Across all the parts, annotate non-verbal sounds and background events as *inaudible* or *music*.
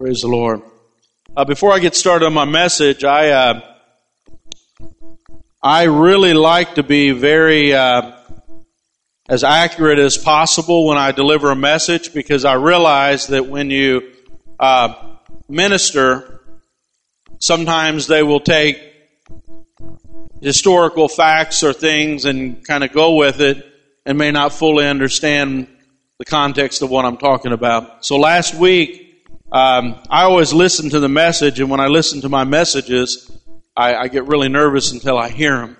Praise the Lord. Uh, before I get started on my message, I uh, I really like to be very uh, as accurate as possible when I deliver a message because I realize that when you uh, minister, sometimes they will take historical facts or things and kind of go with it and may not fully understand the context of what I'm talking about. So last week, um, I always listen to the message, and when I listen to my messages, I, I get really nervous until I hear them.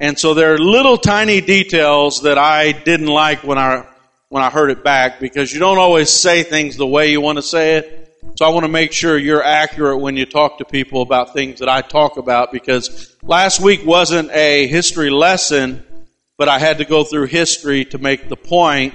And so there are little tiny details that I didn't like when I when I heard it back because you don't always say things the way you want to say it. So I want to make sure you're accurate when you talk to people about things that I talk about because last week wasn't a history lesson, but I had to go through history to make the point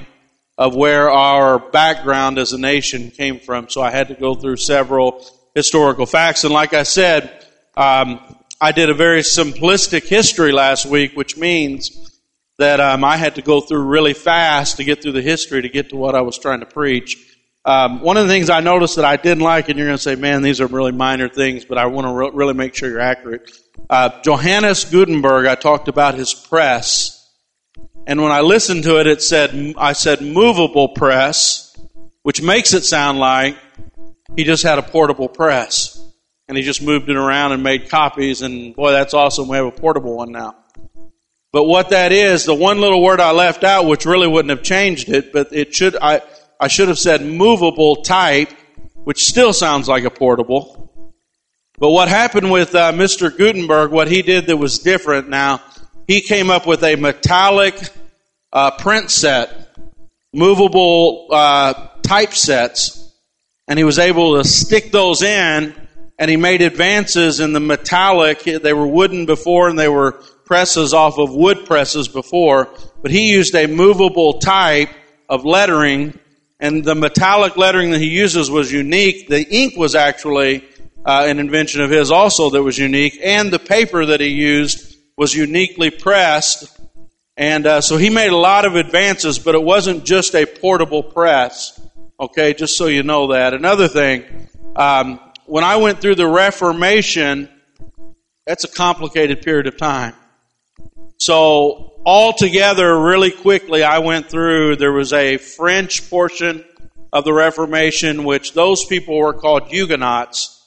of where our background as a nation came from. So I had to go through several historical facts. And like I said, um, I did a very simplistic history last week, which means that um, I had to go through really fast to get through the history to get to what I was trying to preach. Um, one of the things I noticed that I didn't like, and you're going to say, man, these are really minor things, but I want to re- really make sure you're accurate. Uh, Johannes Gutenberg, I talked about his press and when I listened to it, it said, I said movable press, which makes it sound like he just had a portable press. And he just moved it around and made copies. And boy, that's awesome. We have a portable one now. But what that is, the one little word I left out, which really wouldn't have changed it, but it should, I, I should have said movable type, which still sounds like a portable. But what happened with uh, Mr. Gutenberg, what he did that was different now, he came up with a metallic uh, print set, movable uh, typesets, and he was able to stick those in. And he made advances in the metallic. They were wooden before, and they were presses off of wood presses before. But he used a movable type of lettering, and the metallic lettering that he uses was unique. The ink was actually uh, an invention of his also that was unique, and the paper that he used was uniquely pressed and uh, so he made a lot of advances, but it wasn't just a portable press. Okay, just so you know that. Another thing, um, when I went through the Reformation, that's a complicated period of time. So altogether, really quickly, I went through. There was a French portion of the Reformation, which those people were called Huguenots.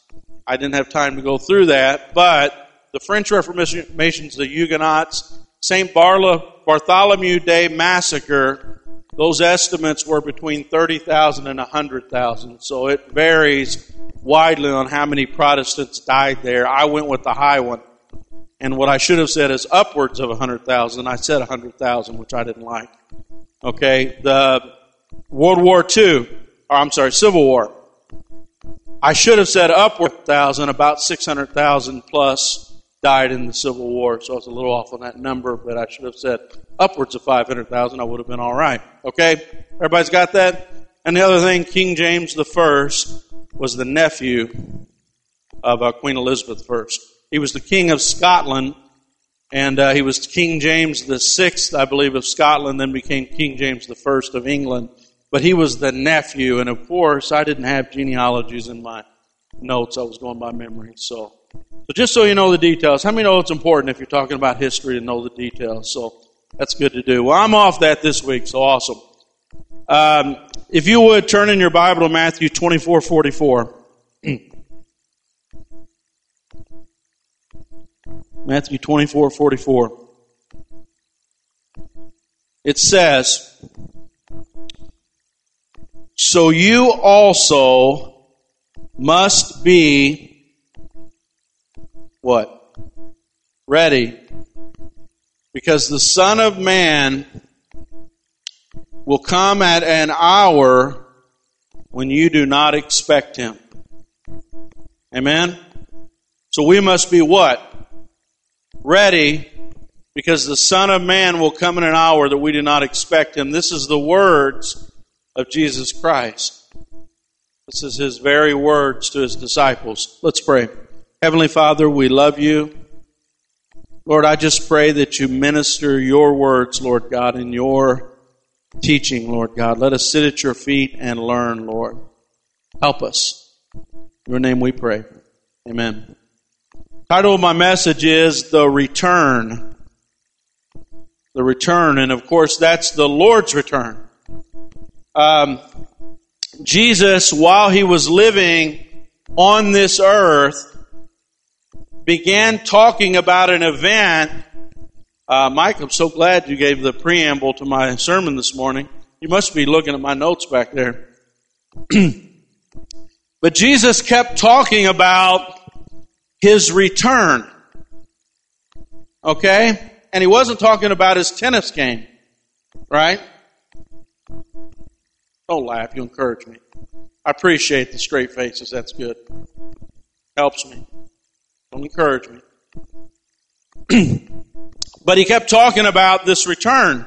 I didn't have time to go through that, but the French Reformation, the Huguenots, St. Bartholomew Day massacre, those estimates were between 30,000 and 100,000. So it varies widely on how many Protestants died there. I went with the high one. And what I should have said is upwards of 100,000. I said 100,000, which I didn't like. Okay, the World War II, or I'm sorry, Civil War. I should have said upward thousand, about 600,000 plus died in the Civil War, so I was a little off on that number, but I should have said upwards of 500,000. I would have been all right. Okay? Everybody's got that? And the other thing, King James First was the nephew of uh, Queen Elizabeth I. He was the king of Scotland, and uh, he was King James the Sixth, I believe, of Scotland, then became King James the First of England. But he was the nephew, and of course, I didn't have genealogies in my notes. I was going by memory, so so just so you know the details, how many know it's important if you're talking about history to know the details? So that's good to do. Well, I'm off that this week, so awesome. Um, if you would turn in your Bible to Matthew 24, 44. *clears throat* Matthew 24, 44. It says, So you also must be what? Ready. Because the Son of Man will come at an hour when you do not expect him. Amen? So we must be what? Ready because the Son of Man will come in an hour that we do not expect him. This is the words of Jesus Christ. This is his very words to his disciples. Let's pray. Heavenly Father, we love you. Lord, I just pray that you minister your words, Lord God, in your teaching, Lord God. Let us sit at your feet and learn, Lord. Help us. In your name we pray. Amen. Title of my message is The Return. The Return. And of course, that's the Lord's return. Um, Jesus, while he was living on this earth, began talking about an event. Uh, Mike, I'm so glad you gave the preamble to my sermon this morning. You must be looking at my notes back there. *clears throat* but Jesus kept talking about his return. Okay? And he wasn't talking about his tennis game, right? Don't laugh, you encourage me. I appreciate the straight faces, that's good. Helps me. Don't encourage me. *clears throat* but he kept talking about this return.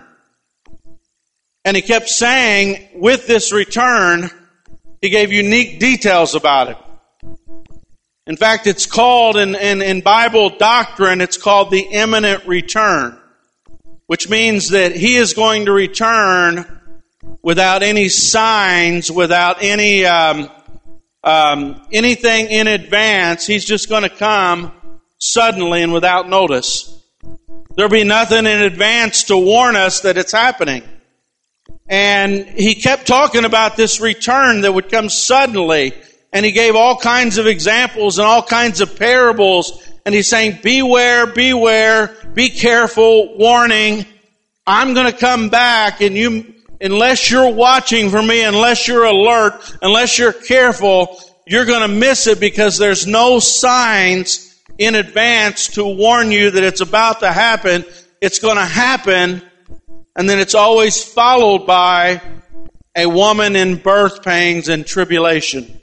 And he kept saying, with this return, he gave unique details about it. In fact, it's called in, in, in Bible doctrine, it's called the imminent return, which means that he is going to return without any signs, without any um, um, anything in advance. He's just going to come suddenly and without notice. There'll be nothing in advance to warn us that it's happening. And he kept talking about this return that would come suddenly. And he gave all kinds of examples and all kinds of parables. And he's saying, beware, beware, be careful, warning. I'm going to come back and you, unless you're watching for me, unless you're alert, unless you're careful, you're going to miss it because there's no signs in advance to warn you that it's about to happen. It's going to happen, and then it's always followed by a woman in birth pains and tribulation.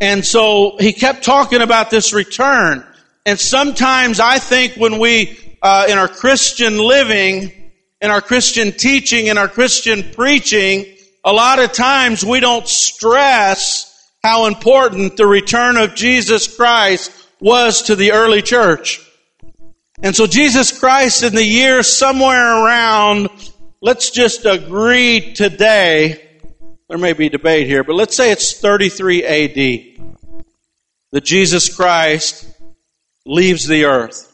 And so he kept talking about this return. And sometimes I think when we, uh, in our Christian living, in our Christian teaching, in our Christian preaching, a lot of times we don't stress how important the return of Jesus Christ was to the early church. And so Jesus Christ in the year somewhere around, let's just agree today, there may be debate here, but let's say it's 33 AD, that Jesus Christ leaves the earth.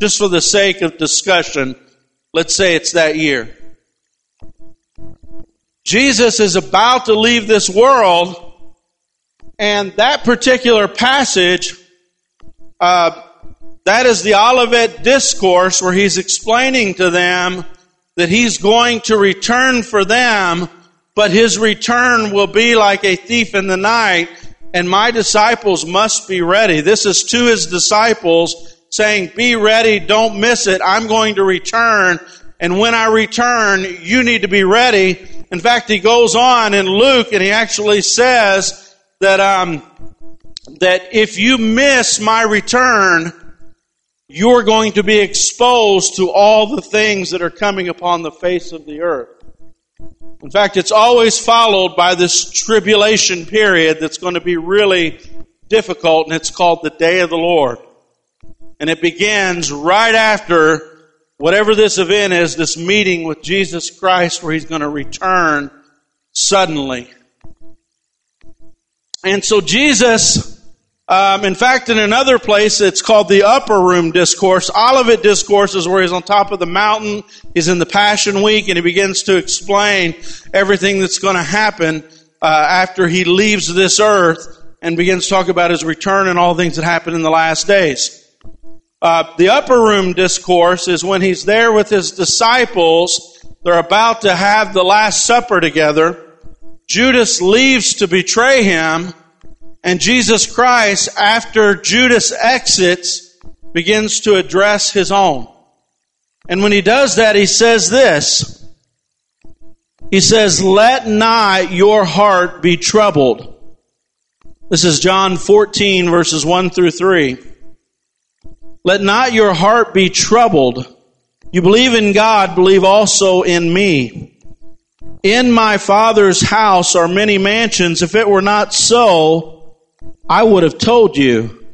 Just for the sake of discussion, Let's say it's that year. Jesus is about to leave this world, and that particular passage, uh, that is the Olivet Discourse where he's explaining to them that he's going to return for them, but his return will be like a thief in the night, and my disciples must be ready. This is to his disciples saying, be ready, don't miss it, I'm going to return, and when I return, you need to be ready. In fact, he goes on in Luke and he actually says that, um, that if you miss my return, you're going to be exposed to all the things that are coming upon the face of the earth. In fact, it's always followed by this tribulation period that's going to be really difficult, and it's called the day of the Lord. And it begins right after whatever this event is, this meeting with Jesus Christ where he's going to return suddenly. And so Jesus, um, in fact, in another place, it's called the upper room discourse. Olivet discourse is where he's on top of the mountain. He's in the Passion Week and he begins to explain everything that's going to happen uh, after he leaves this earth and begins to talk about his return and all things that happen in the last days. Uh, the upper room discourse is when he's there with his disciples. They're about to have the Last Supper together. Judas leaves to betray him, and Jesus Christ, after Judas exits, begins to address his own. And when he does that, he says this. He says, Let not your heart be troubled. This is John 14, verses 1 through 3. Let not your heart be troubled. You believe in God, believe also in me. In my Father's house are many mansions. If it were not so, I would have told you.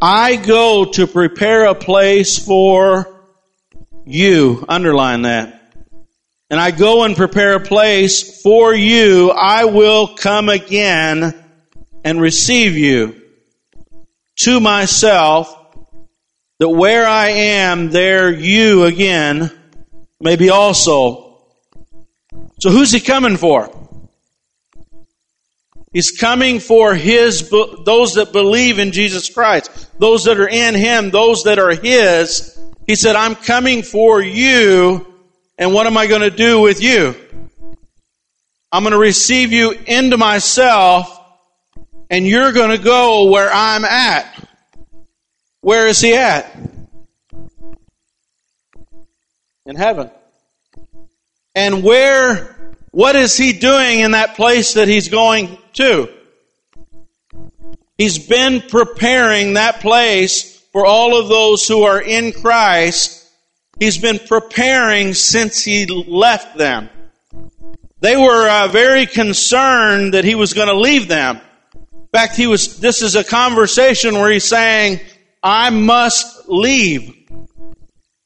I go to prepare a place for you. Underline that. And I go and prepare a place for you. I will come again and receive you to myself, that where I am, there you again may be also. So who's he coming for? He's coming for his, those that believe in Jesus Christ, those that are in him, those that are his. He said, I'm coming for you, and what am I going to do with you? I'm going to receive you into myself, and you're going to go where I'm at. Where is he at? In heaven. And where, what is he doing in that place that he's going to? He's been preparing that place for all of those who are in Christ. He's been preparing since he left them. They were uh, very concerned that he was going to leave them. In fact, he was, this is a conversation where he's saying, I must leave.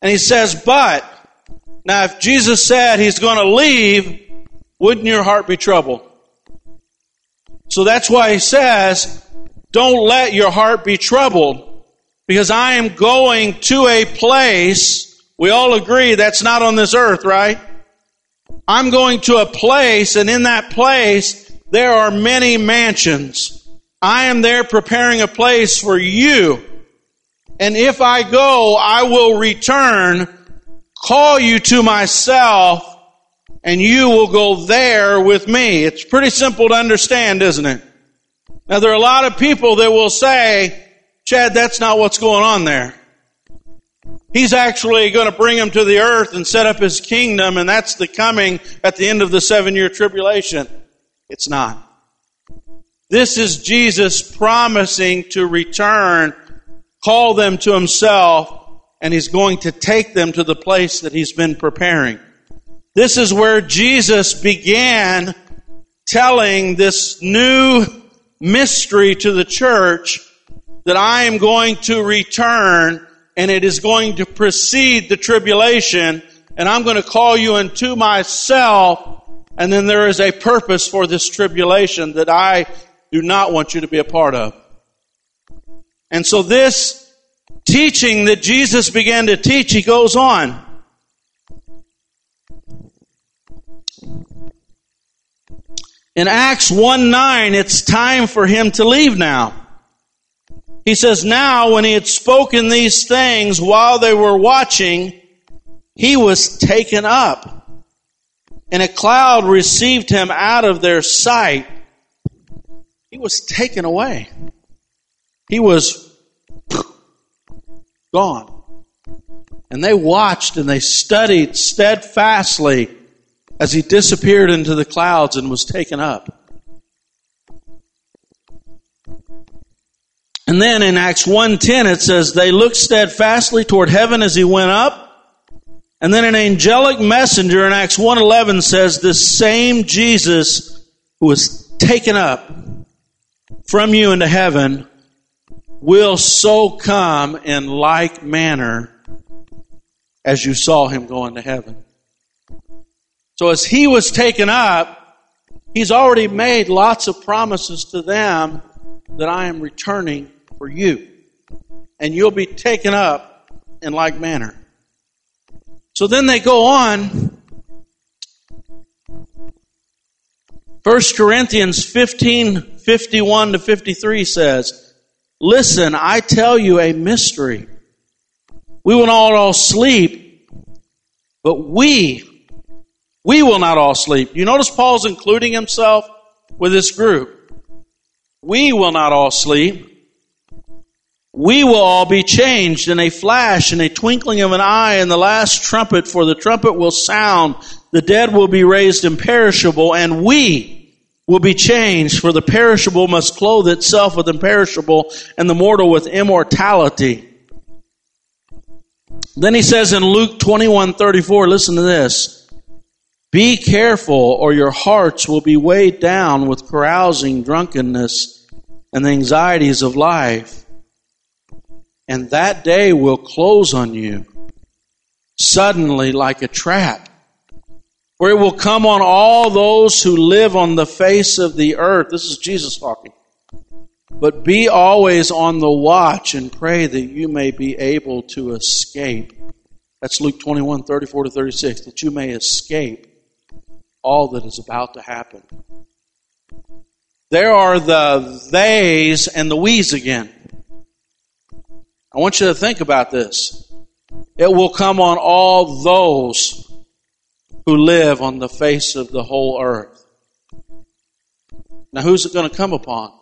And he says, but, now if Jesus said he's going to leave, wouldn't your heart be troubled? So that's why he says, don't let your heart be troubled because I am going to a place. We all agree that's not on this earth, right? I'm going to a place, and in that place, there are many mansions. I am there preparing a place for you. And if I go, I will return, call you to myself, and you will go there with me. It's pretty simple to understand, isn't it? Now, there are a lot of people that will say, Chad, that's not what's going on there. He's actually going to bring him to the earth and set up his kingdom, and that's the coming at the end of the seven year tribulation. It's not. This is Jesus promising to return, call them to himself, and he's going to take them to the place that he's been preparing. This is where Jesus began telling this new mystery to the church that I am going to return and it is going to precede the tribulation, and I'm going to call you into myself, and then there is a purpose for this tribulation that I do not want you to be a part of. And so this teaching that Jesus began to teach, he goes on. In Acts 1 9, it's time for him to leave now. He says, Now, when he had spoken these things while they were watching, he was taken up, and a cloud received him out of their sight. He was taken away. He was gone. And they watched and they studied steadfastly as he disappeared into the clouds and was taken up. And then in Acts 1:10 it says they looked steadfastly toward heaven as he went up. And then an angelic messenger in Acts 1:11 says this same Jesus who was taken up from you into heaven will so come in like manner as you saw him going to heaven. So as he was taken up, he's already made lots of promises to them that I am returning for you. And you'll be taken up in like manner. So then they go on. 1 Corinthians 15, 51 to 53 says, Listen, I tell you a mystery. We will not all sleep, but we, we will not all sleep. You notice Paul's including himself with this group. We will not all sleep we will all be changed in a flash, in a twinkling of an eye, in the last trumpet, for the trumpet will sound, the dead will be raised imperishable, and we will be changed, for the perishable must clothe itself with imperishable, and the mortal with immortality. Then he says in Luke 21 34, listen to this. Be careful, or your hearts will be weighed down with carousing, drunkenness, and the anxieties of life and that day will close on you suddenly like a trap. For it will come on all those who live on the face of the earth. This is Jesus talking. But be always on the watch and pray that you may be able to escape. That's Luke 21, 34 to 36, that you may escape all that is about to happen. There are the theys and the we's again. I want you to think about this. It will come on all those who live on the face of the whole earth. Now, who's it going to come upon?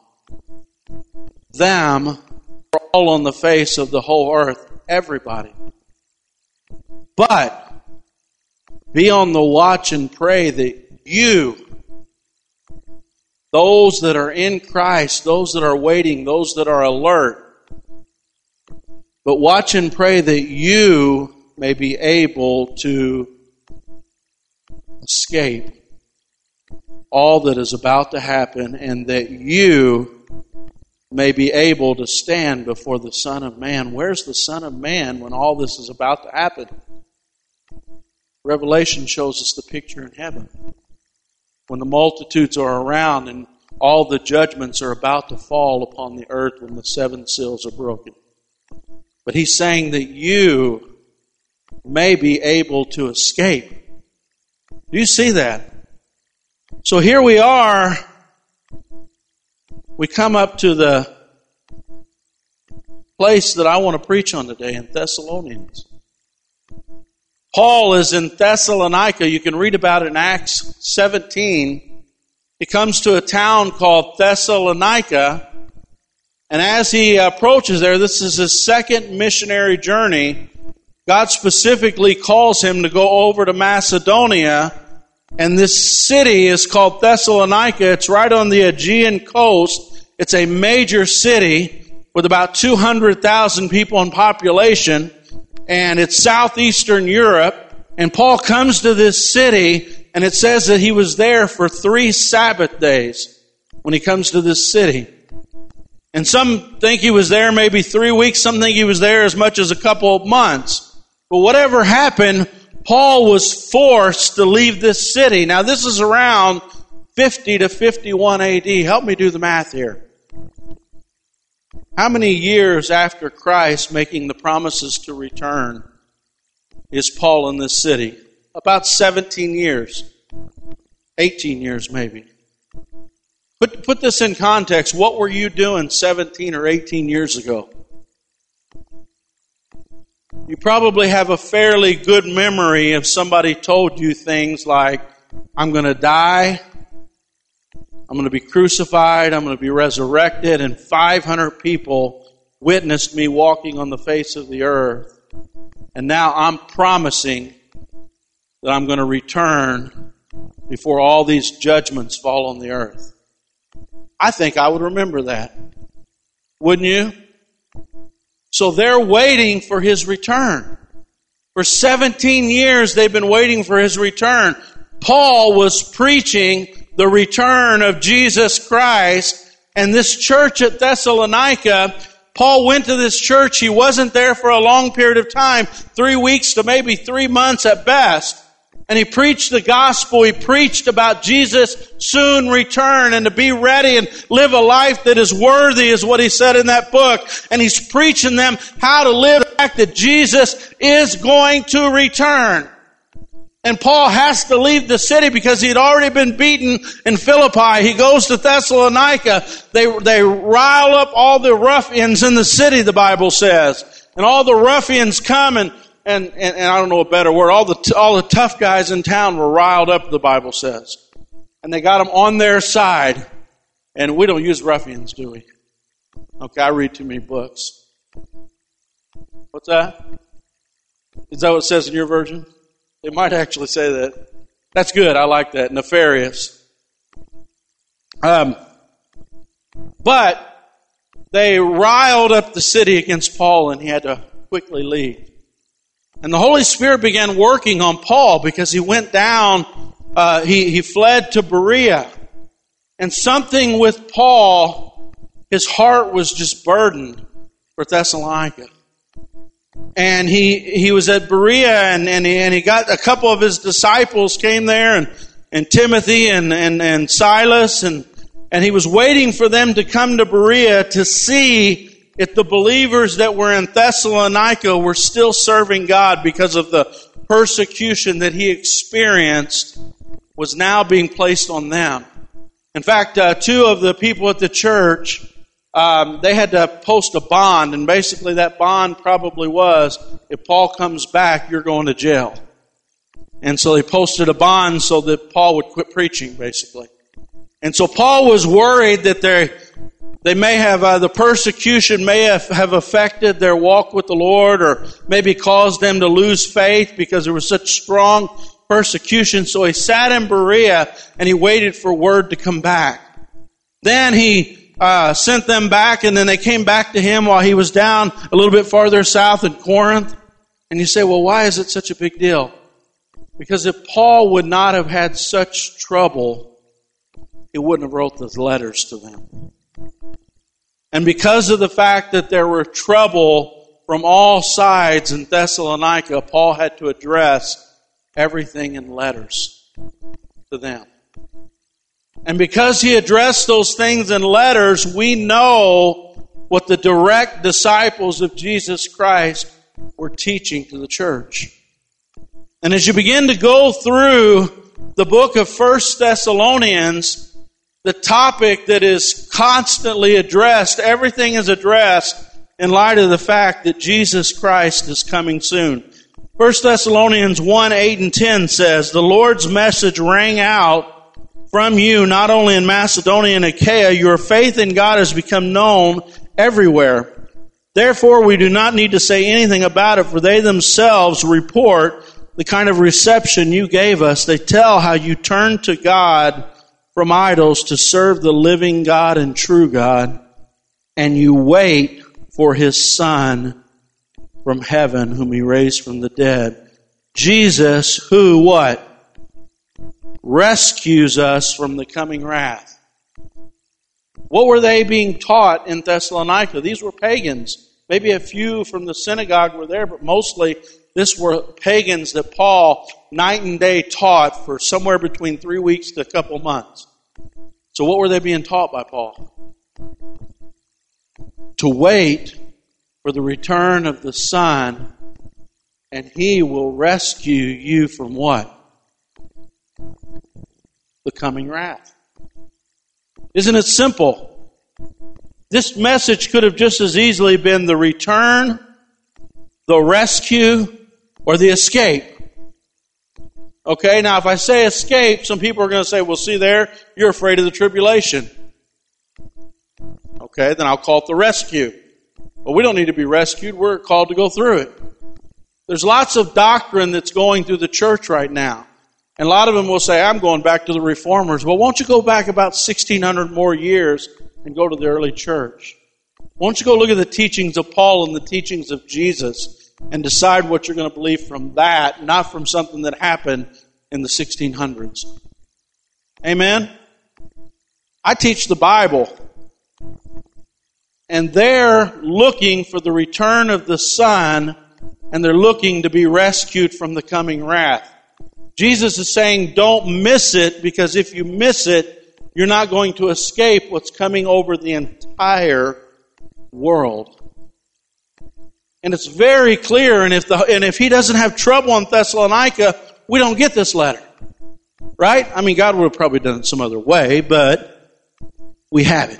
Them are all on the face of the whole earth. Everybody. But be on the watch and pray that you, those that are in Christ, those that are waiting, those that are alert, but watch and pray that you may be able to escape all that is about to happen and that you may be able to stand before the Son of Man. Where's the Son of Man when all this is about to happen? Revelation shows us the picture in heaven. When the multitudes are around and all the judgments are about to fall upon the earth when the seven seals are broken. But he's saying that you may be able to escape. Do you see that? So here we are. We come up to the place that I want to preach on today in Thessalonians. Paul is in Thessalonica. You can read about it in Acts 17. He comes to a town called Thessalonica. And as he approaches there, this is his second missionary journey. God specifically calls him to go over to Macedonia. And this city is called Thessalonica. It's right on the Aegean coast. It's a major city with about 200,000 people in population and it's southeastern Europe. And Paul comes to this city, and it says that he was there for three Sabbath days when he comes to this city. And some think he was there maybe three weeks, some think he was there as much as a couple of months. But whatever happened, Paul was forced to leave this city. Now, this is around 50 to 51 AD. Help me do the math here. How many years after Christ making the promises to return is Paul in this city? About 17 years. 18 years, maybe. Put, put this in context. What were you doing 17 or 18 years ago? You probably have a fairly good memory if somebody told you things like, I'm going to die, I'm going to be crucified. I'm going to be resurrected. And 500 people witnessed me walking on the face of the earth. And now I'm promising that I'm going to return before all these judgments fall on the earth. I think I would remember that. Wouldn't you? So they're waiting for his return. For 17 years, they've been waiting for his return. Paul was preaching the return of Jesus Christ. And this church at Thessalonica, Paul went to this church. He wasn't there for a long period of time, three weeks to maybe three months at best. And he preached the gospel. He preached about Jesus' soon return and to be ready and live a life that is worthy is what he said in that book. And he's preaching them how to live the fact that Jesus is going to return. And Paul has to leave the city because he'd already been beaten in Philippi. He goes to Thessalonica. They, they rile up all the ruffians in the city, the Bible says. And all the ruffians come and, and, and, and I don't know a better word, all the, all the tough guys in town were riled up, the Bible says. And they got them on their side. And we don't use ruffians, do we? Okay, I read too many books. What's that? Is that what it says in your version? It might actually say that. That's good. I like that. Nefarious. Um, but they riled up the city against Paul and he had to quickly leave. And the Holy Spirit began working on Paul because he went down, uh, he, he fled to Berea. And something with Paul, his heart was just burdened for Thessalonica and he he was at Berea and and he, and he got a couple of his disciples came there and and Timothy and and and Silas and and he was waiting for them to come to Berea to see if the believers that were in Thessalonica were still serving God because of the persecution that he experienced was now being placed on them. In fact, uh, two of the people at the church, um, they had to post a bond, and basically that bond probably was, if Paul comes back, you're going to jail. And so they posted a bond so that Paul would quit preaching, basically. And so Paul was worried that they, they may have, uh, the persecution may have, have affected their walk with the Lord or maybe caused them to lose faith because there was such strong persecution. So he sat in Berea and he waited for word to come back. Then he uh, sent them back and then they came back to him while he was down a little bit farther south in Corinth. And you say, well, why is it such a big deal? Because if Paul would not have had such trouble, he wouldn't have wrote those letters to them. And because of the fact that there were trouble from all sides in Thessalonica, Paul had to address everything in letters to them. And because he addressed those things in letters, we know what the direct disciples of Jesus Christ were teaching to the church. And as you begin to go through the book of First Thessalonians, the topic that is constantly addressed, everything is addressed in light of the fact that Jesus Christ is coming soon. 1 Thessalonians 1, 8 and 10 says, The Lord's message rang out from you, not only in Macedonia and Achaia, your faith in God has become known everywhere. Therefore, we do not need to say anything about it, for they themselves report the kind of reception you gave us. They tell how you turned to God from idols to serve the living God and true God, and you wait for His Son from heaven, whom he raised from the dead. Jesus, who what? Rescues us from the coming wrath. What were they being taught in Thessalonica? These were pagans. Maybe a few from the synagogue were there, but mostly this were pagans that Paul night and day taught for somewhere between three weeks to a couple months. So what were they being taught by Paul? To wait for the return of the Son, and He will rescue you from what? The coming wrath. Isn't it simple? This message could have just as easily been the return, the rescue, or the escape. Okay, now if I say escape, some people are going to say, well, see there, you're afraid of the tribulation. Okay, then I'll call it the rescue. But we don't need to be rescued. We're called to go through it. There's lots of doctrine that's going through the church right now. And a lot of them will say, I'm going back to the reformers. Well, won't you go back about 1600 more years and go to the early church? Won't you go look at the teachings of Paul and the teachings of Jesus and decide what you're going to believe from that, not from something that happened in the 1600s? Amen? I teach the Bible and they're looking for the return of the Son, and they're looking to be rescued from the coming wrath. Jesus is saying, don't miss it, because if you miss it, you're not going to escape what's coming over the entire world. And it's very clear, and if, the, and if he doesn't have trouble in Thessalonica, we don't get this letter. Right? I mean, God would have probably done it some other way, but we have it.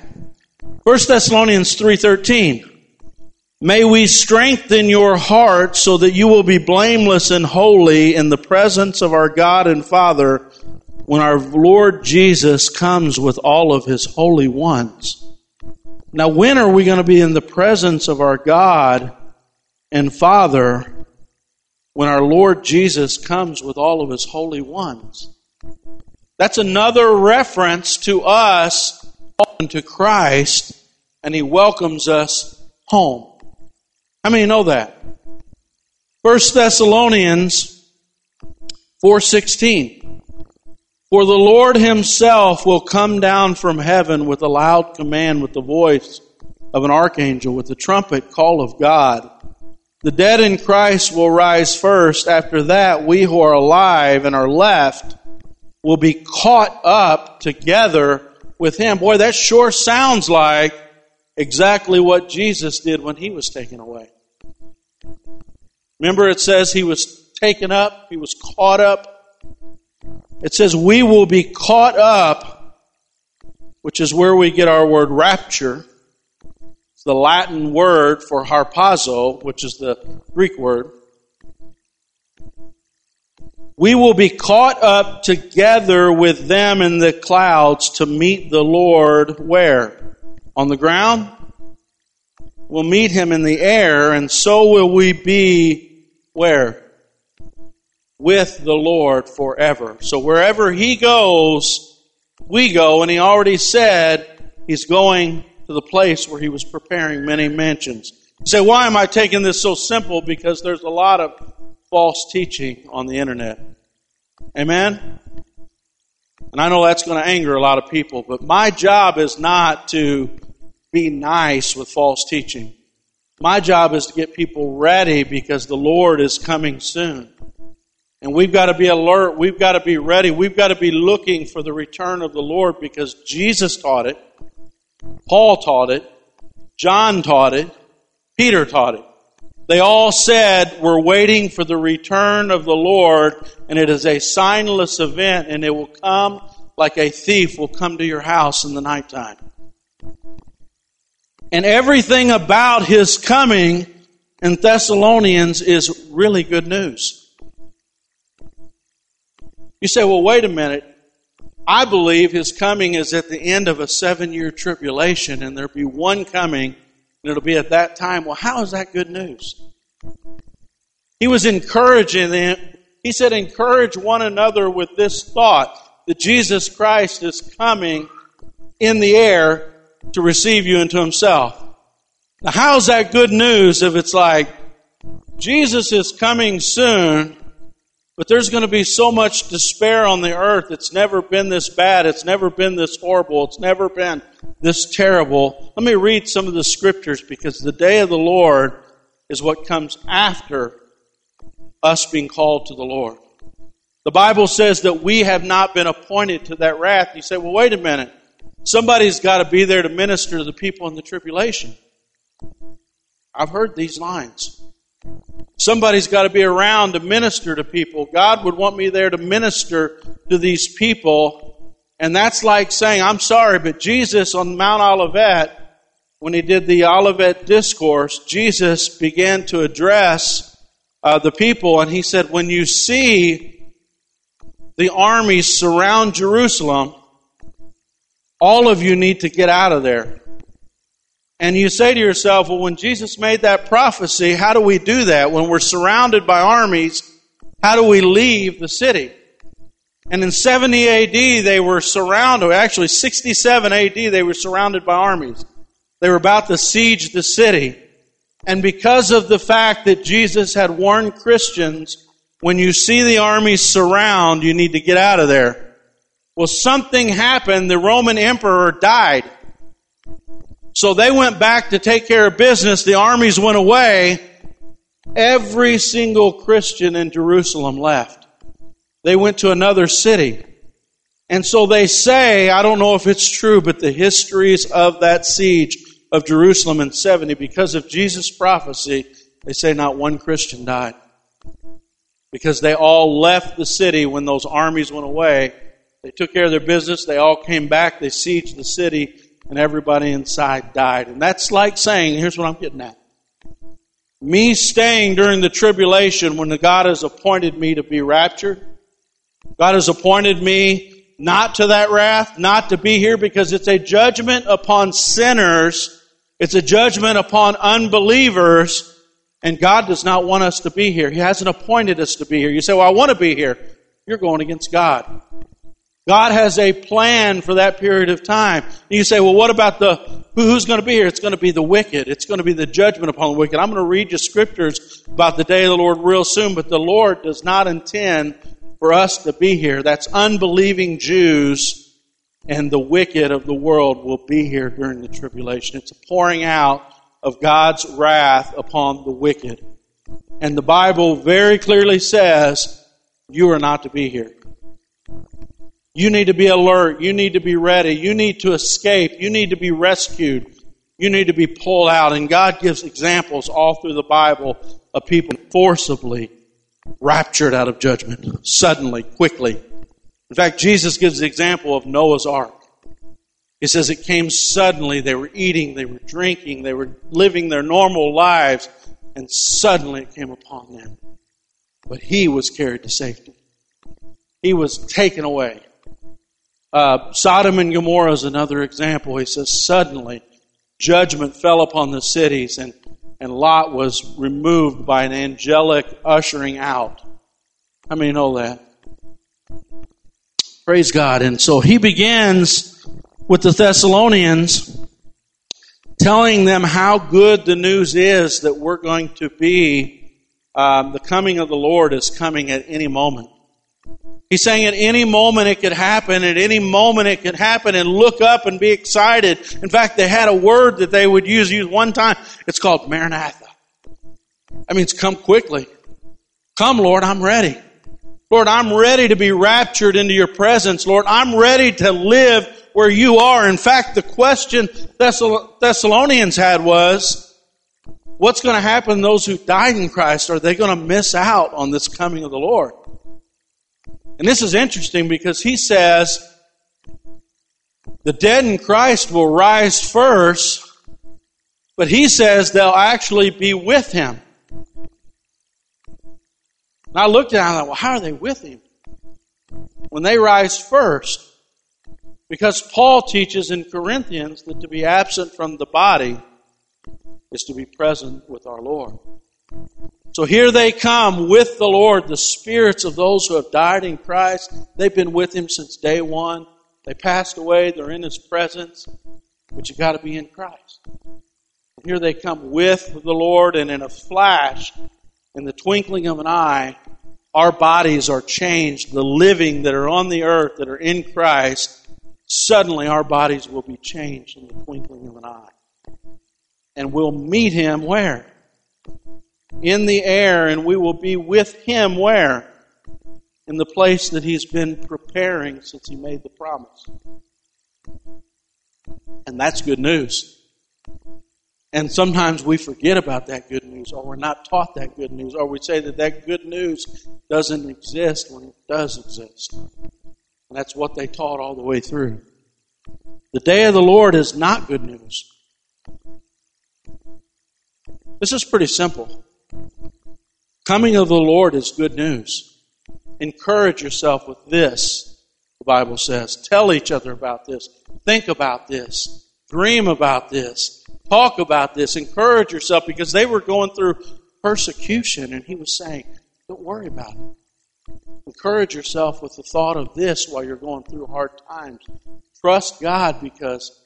1 Thessalonians 3:13 May we strengthen your heart so that you will be blameless and holy in the presence of our God and Father when our Lord Jesus comes with all of his holy ones. Now, when are we going to be in the presence of our God and Father when our Lord Jesus comes with all of his holy ones? That's another reference to us and to Christ and He welcomes us home. How many know that? First Thessalonians 4:16 For the Lord himself will come down from heaven with a loud command with the voice of an archangel with the trumpet call of God. The dead in Christ will rise first. After that, we who are alive and are left will be caught up together with him. Boy, that sure sounds like exactly what Jesus did when he was taken away. Remember, it says he was taken up, he was caught up. It says we will be caught up, which is where we get our word rapture. The Latin word for harpazo, which is the Greek word. We will be caught up together with them in the clouds to meet the Lord where? On the ground? We'll meet him in the air, and so will we be where? With the Lord forever. So wherever he goes, we go, and he already said he's going to the place where he was preparing many mansions. You say, why am I taking this so simple? Because there's a lot of false teaching on the internet. Amen? And I know that's going to anger a lot of people, but my job is not to be nice with false teaching. My job is to get people ready because the Lord is coming soon. And we've got to be alert. We've got to be ready. We've got to be looking for the return of the Lord because Jesus taught it. Paul taught it. John taught it. Peter taught it. They all said, We're waiting for the return of the Lord, and it is a signless event, and it will come like a thief will come to your house in the nighttime. And everything about his coming in Thessalonians is really good news. You say, well, wait a minute. I believe his coming is at the end of a seven year tribulation, and there'll be one coming and it'll be at that time. Well, how is that good news? He was encouraging them. He said, encourage one another with this thought that Jesus Christ is coming in the air to receive you into himself. Now, how's that good news if it's like, Jesus is coming soon, but there's going to be so much despair on the earth. It's never been this bad. It's never been this horrible. It's never been this terrible. Let me read some of the scriptures because the day of the Lord is what comes after us being called to the Lord. The Bible says that we have not been appointed to that wrath. You say, well, wait a minute. Somebody's got to be there to minister to the people in the tribulation. I've heard these lines. Somebody's got to be around to minister to people. God would want me there to minister to these people. And that's like saying, I'm sorry, but Jesus on Mount Olivet, when he did the Olivet discourse, Jesus began to address uh, the people and he said, when you see the armies surround Jerusalem, all of you need to get out of there. And you say to yourself, well, when Jesus made that prophecy, how do we do that? When we're surrounded by armies, how do we leave the city? And in 70 AD, they were surrounded, actually 67 AD, they were surrounded by armies. They were about to siege the city. And because of the fact that Jesus had warned Christians, when you see the armies surround, you need to get out of there. Well, something happened. The Roman emperor died. So they went back to take care of business. The armies went away. Every single Christian in Jerusalem left. They went to another city. And so they say, I don't know if it's true, but the histories of that siege of Jerusalem in 70, because of Jesus' prophecy, they say not one Christian died. Because they all left the city when those armies went away. They took care of their business. They all came back. They sieged the city and everybody inside died. And that's like saying, here's what I'm getting at. Me staying during the tribulation when God has appointed me to be raptured, God has appointed me not to that wrath, not to be here because it's a judgment upon sinners. It's a judgment upon unbelievers. And God does not want us to be here. He hasn't appointed us to be here. You say, well, I want to be here. You're going against God. God has a plan for that period of time. And you say, well, what about the, who's going to be here? It's going to be the wicked. It's going to be the judgment upon the wicked. I'm going to read you scriptures about the day of the Lord real soon, but the Lord does not intend for us to be here. That's unbelieving Jews and the wicked of the world will be here during the tribulation. It's a pouring out of God's wrath upon the wicked. And the Bible very clearly says, you are not to be here. You need to be alert. You need to be ready. You need to escape. You need to be rescued. You need to be pulled out. And God gives examples all through the Bible of people forcibly raptured out of judgment, suddenly, quickly. In fact, Jesus gives the example of Noah's ark. He says it came suddenly. They were eating, they were drinking, they were living their normal lives, and suddenly it came upon them. But he was carried to safety. He was taken away. Uh, Sodom and Gomorrah is another example. He says, suddenly judgment fell upon the cities, and, and Lot was removed by an angelic ushering out. How many know that? Praise God. And so he begins with the Thessalonians, telling them how good the news is that we're going to be, um, the coming of the Lord is coming at any moment. He's saying at any moment it could happen, at any moment it could happen, and look up and be excited. In fact, they had a word that they would use, use one time. It's called Maranatha. That means come quickly. Come, Lord, I'm ready. Lord, I'm ready to be raptured into your presence. Lord, I'm ready to live where you are. In fact, the question Thessalonians had was, what's going to happen to those who died in Christ? Are they going to miss out on this coming of the Lord? And this is interesting because he says the dead in Christ will rise first, but he says they'll actually be with him. And I looked at it and I thought, well, how are they with him? When they rise first, because Paul teaches in Corinthians that to be absent from the body is to be present with our Lord. So here they come with the Lord, the spirits of those who have died in Christ. They've been with Him since day one. They passed away, they're in His presence, but you got to be in Christ. Here they come with the Lord, and in a flash, in the twinkling of an eye, our bodies are changed. The living that are on the earth, that are in Christ, suddenly our bodies will be changed in the twinkling of an eye. And we'll meet Him where? In the air, and we will be with him where? In the place that he's been preparing since he made the promise. And that's good news. And sometimes we forget about that good news, or we're not taught that good news, or we say that that good news doesn't exist when it does exist. And that's what they taught all the way through. The day of the Lord is not good news. This is pretty simple. Coming of the Lord is good news. Encourage yourself with this, the Bible says. Tell each other about this. Think about this. Dream about this. Talk about this. Encourage yourself because they were going through persecution, and he was saying, Don't worry about it. Encourage yourself with the thought of this while you're going through hard times. Trust God because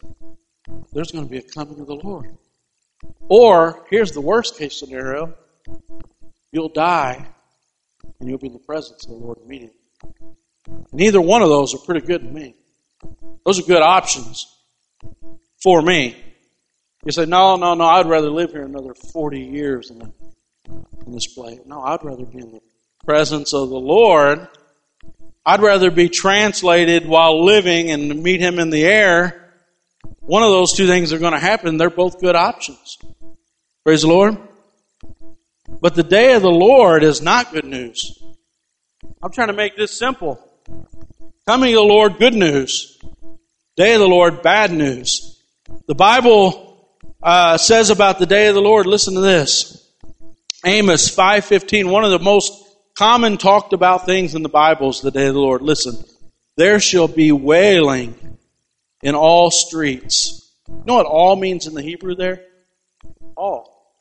there's going to be a coming of the Lord. Or, here's the worst case scenario You'll die, and you'll be in the presence of the Lord immediately. Neither one of those are pretty good to me. Those are good options for me. You say, no, no, no, I'd rather live here another 40 years in, this place. No, I'd rather be in the presence of the Lord. I'd rather be translated while living and meet Him in the air. One of those two things are going to happen. They're both good options. Praise the Lord. But the day of the Lord is not good news. I'm trying to make this simple. Coming of the Lord, good news. Day of the Lord, bad news. The Bible uh, says about the day of the Lord, listen to this. Amos 5.15, one of the most common talked about things in the Bible is the day of the Lord. Listen, there shall be wailing in all streets. You know what all means in the Hebrew there? All.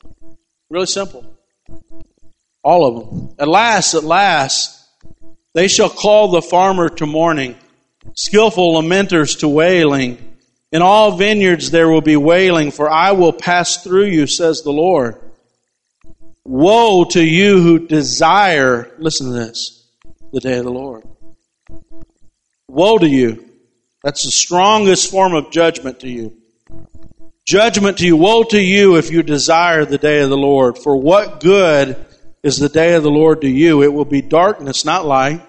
Really simple. All of them. At last, at last, they shall call the farmer to mourning, skillful lamenters to wailing. In all vineyards there will be wailing, for I will pass through you, says the Lord. Woe to you who desire, listen to this, the day of the Lord. Woe to you. That's the strongest form of judgment to you. Judgment to you. Woe to you if you desire the day of the Lord. For what good is the day of the Lord to you? It will be darkness, not light.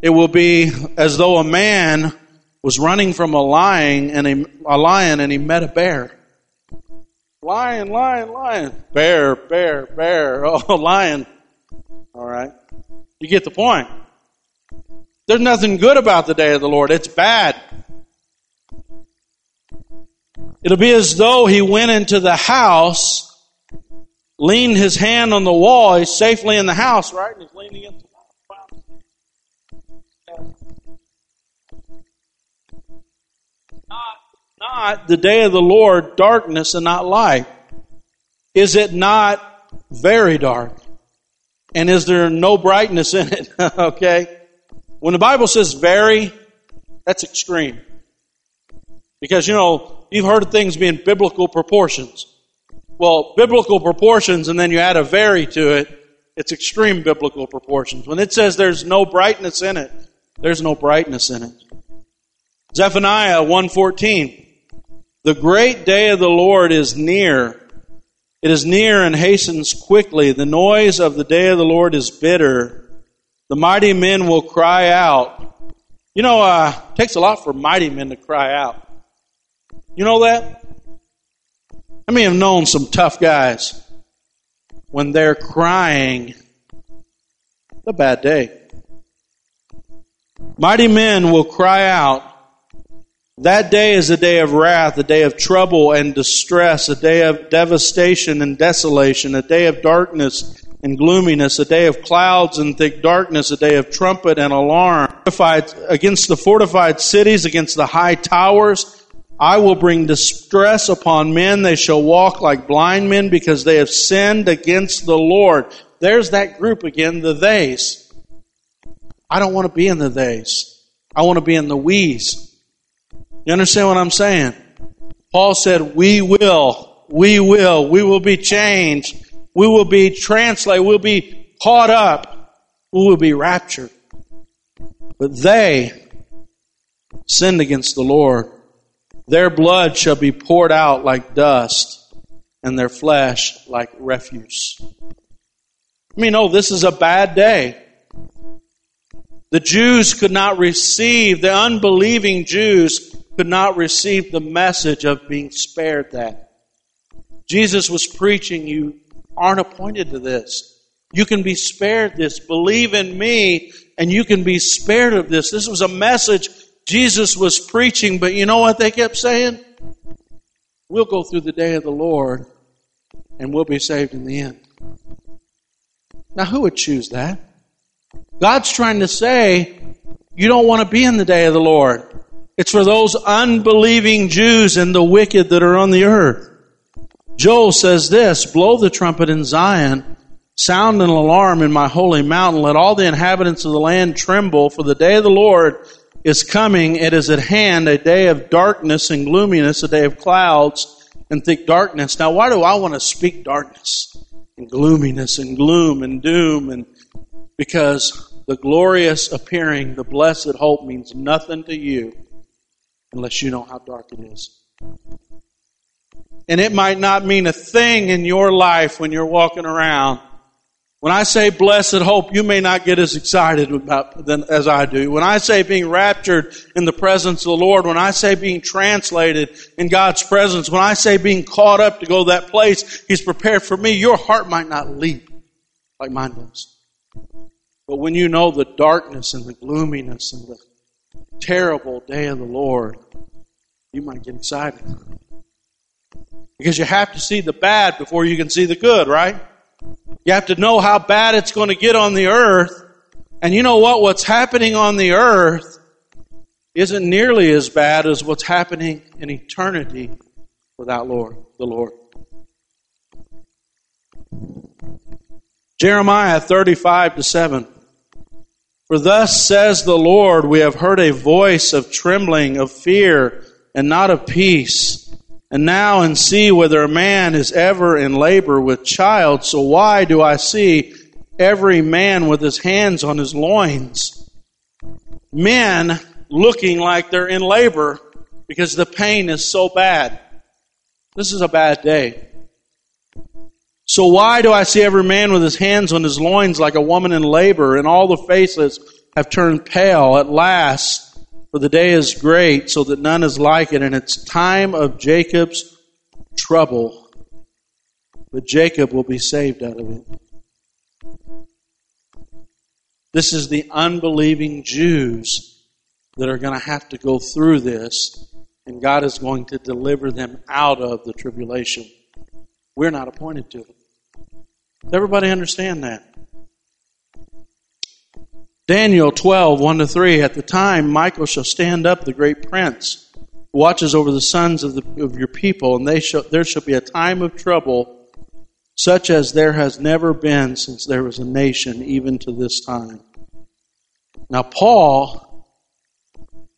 It will be as though a man was running from a lion and a, a lion and he met a bear. Lion, lion, lion. Bear, bear, bear. *laughs* Oh, lion. All right. You get the point. There's nothing good about the day of the Lord. It's bad. It'll be as though he went into the house, leaned his hand on the wall. He's safely in the house, right? And he's leaning against the wall. Not, not the day of the Lord, darkness and not light. Is it not very dark? And is there no brightness in it? *laughs* okay? When the Bible says very, that's extreme. Because, you know, you've heard of things being biblical proportions. Well, biblical proportions and then you add a very to it, it's extreme biblical proportions. When it says there's no brightness in it, there's no brightness in it. Zephaniah 1:14 The great day of the Lord is near. It is near and hastens quickly. The noise of the day of the Lord is bitter. The mighty men will cry out. You know, uh, it takes a lot for mighty men to cry out. You know that? I mean, I've known some tough guys when they're crying. a bad day. Mighty men will cry out. That day is a day of wrath, a day of trouble and distress, a day of devastation and desolation, a day of darkness and gloominess, a day of clouds and thick darkness, a day of trumpet and alarm. Against the fortified cities, against the high towers, I will bring distress upon men. They shall walk like blind men because they have sinned against the Lord. There's that group again, the theys. I don't want to be in the theys. I want to be in the we's. You understand what I'm saying? Paul said, we will, we will, we will be changed. We will be translated. We'll be caught up. We will be raptured. But they sinned against the Lord. Their blood shall be poured out like dust, and their flesh like refuse. I mean, oh, this is a bad day. The Jews could not receive, the unbelieving Jews could not receive the message of being spared that. Jesus was preaching, you aren't appointed to this. You can be spared this. Believe in me, and you can be spared of this. This was a message Jesus was preaching, but you know what they kept saying? We'll go through the day of the Lord and we'll be saved in the end. Now, who would choose that? God's trying to say, you don't want to be in the day of the Lord. It's for those unbelieving Jews and the wicked that are on the earth. Joel says this, blow the trumpet in Zion, sound an alarm in my holy mountain, let all the inhabitants of the land tremble, for the day of the Lord is coming. It is at hand, a day of darkness and gloominess, a day of clouds and thick darkness. Now, why do I want to speak darkness and gloominess and gloom and doom? And because the glorious appearing, the blessed hope means nothing to you unless you know how dark it is. And it might not mean a thing in your life when you're walking around when I say blessed hope, you may not get as excited about than, as I do. When I say being raptured in the presence of the Lord, when I say being translated in God's presence, when I say being caught up to go to that place He's prepared for me, your heart might not leap like mine does. But when you know the darkness and the gloominess and the terrible day of the Lord, you might get excited. Because you have to see the bad before you can see the good, right? You have to know how bad it's going to get on the earth. And you know what? What's happening on the earth isn't nearly as bad as what's happening in eternity without Lord, the Lord. Jeremiah 35 to 7. For thus says the Lord, we have heard a voice of trembling, of fear, and not of peace and now and see whether a man is ever in labor with child. So why do I see every man with his hands on his loins? Men looking like they're in labor because the pain is so bad. This is a bad day. So why do I see every man with his hands on his loins like a woman in labor and all the faces have turned pale. At last, for the day is great, so that none is like it, and it's time of Jacob's trouble. But Jacob will be saved out of it. This is the unbelieving Jews that are going to have to go through this, and God is going to deliver them out of the tribulation. We're not appointed to it. Does everybody understand that? Daniel 12, 1 to 3. At the time, Michael shall stand up, the great prince, who watches over the sons of, the, of your people, and they shall, there shall be a time of trouble such as there has never been since there was a nation, even to this time. Now, Paul,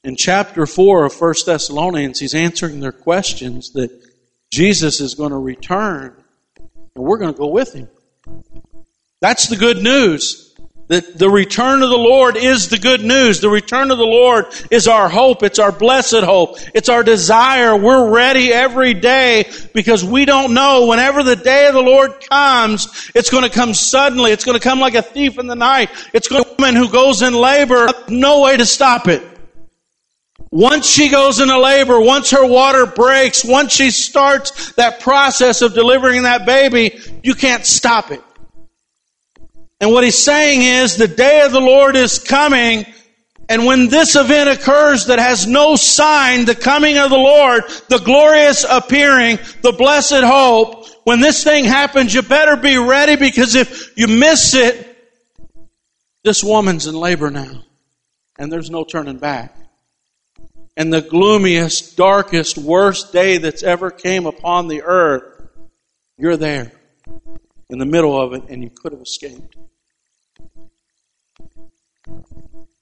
in chapter 4 of 1 Thessalonians, he's answering their questions that Jesus is going to return, and we're going to go with him. That's the good news. That the return of the Lord is the good news. The return of the Lord is our hope. It's our blessed hope. It's our desire. We're ready every day because we don't know whenever the day of the Lord comes, it's going to come suddenly. It's going to come like a thief in the night. It's going to woman who goes in labor, no way to stop it. Once she goes into labor, once her water breaks, once she starts that process of delivering that baby, you can't stop it. And what he's saying is the day of the Lord is coming. And when this event occurs that has no sign, the coming of the Lord, the glorious appearing, the blessed hope, when this thing happens, you better be ready because if you miss it, this woman's in labor now. And there's no turning back. And the gloomiest, darkest, worst day that's ever came upon the earth, you're there in the middle of it and you could have escaped.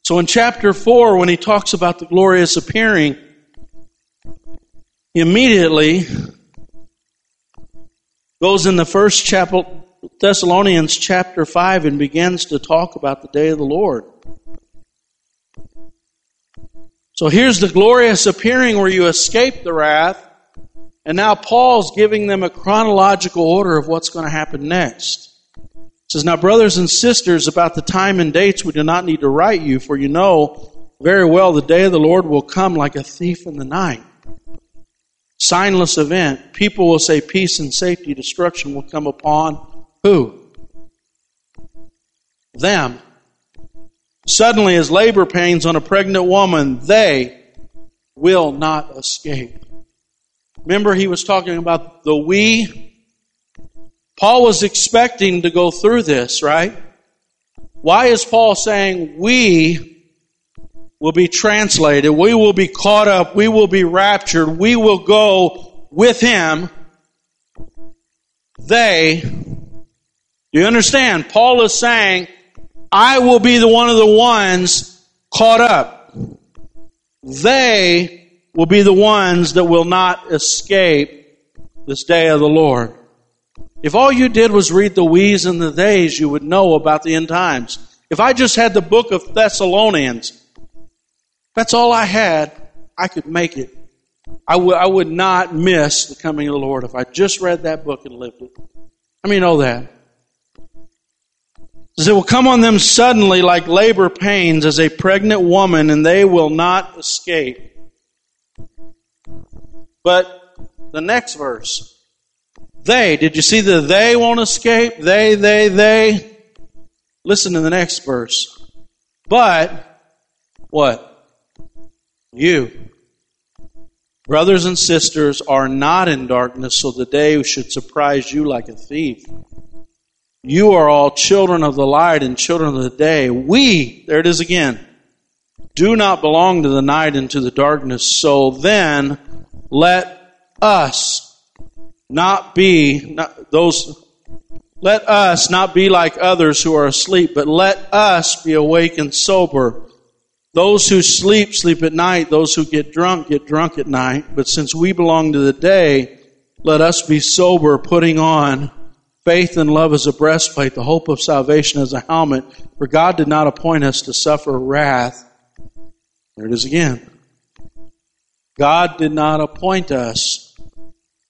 So in chapter 4, when he talks about the glorious appearing, immediately goes in the first chapter, Thessalonians chapter 5, and begins to talk about the day of the Lord. So here's the glorious appearing where you escape the wrath. And now Paul's giving them a chronological order of what's going to happen next. It says, Now, brothers and sisters, about the time and dates we do not need to write you, for you know very well the day of the Lord will come like a thief in the night. Signless event. People will say peace and safety, destruction will come upon who? Them. Suddenly, as labor pains on a pregnant woman, they will not escape. Remember, he was talking about the we Paul was expecting to go through this, right? Why is Paul saying we will be translated, we will be caught up, we will be raptured, we will go with him? They, do you understand? Paul is saying, I will be the one of the ones caught up. They will be the ones that will not escape this day of the Lord. If all you did was read the we's and the they's, you would know about the end times. If I just had the book of Thessalonians, that's all I had, I could make it. I would, not miss the coming of the Lord if I just read that book and lived it. How many know that? It will come on them suddenly like labor pains as a pregnant woman, and they will not escape. But the next verse. They, did you see the they won't escape? They, they, they. Listen to the next verse. But, what? You. Brothers and sisters are not in darkness, so the day should surprise you like a thief. You are all children of the light and children of the day. We, there it is again, do not belong to the night and to the darkness. So then, let us not be not those let us not be like others who are asleep, but let us be awake and sober. Those who sleep, sleep at night. Those who get drunk, get drunk at night. But since we belong to the day, let us be sober, putting on faith and love as a breastplate, the hope of salvation as a helmet. For God did not appoint us to suffer wrath. There it is again. God did not appoint us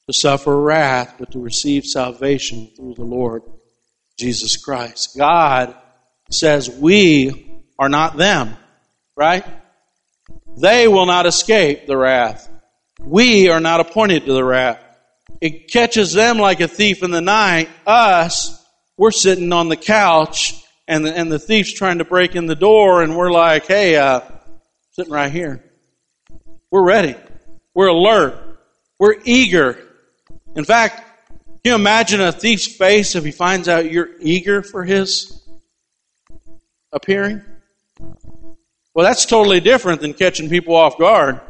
to suffer wrath, but to receive salvation through the Lord Jesus Christ. God says we are not them, right? They will not escape the wrath. We are not appointed to the wrath. It catches them like a thief in the night. Us, we're sitting on the couch and the, and the thief's trying to break in the door and we're like, hey, uh, sitting right here. We're ready. We're alert. We're eager. In fact, can you imagine a thief's face if he finds out you're eager for his appearing? Well, that's totally different than catching people off guard.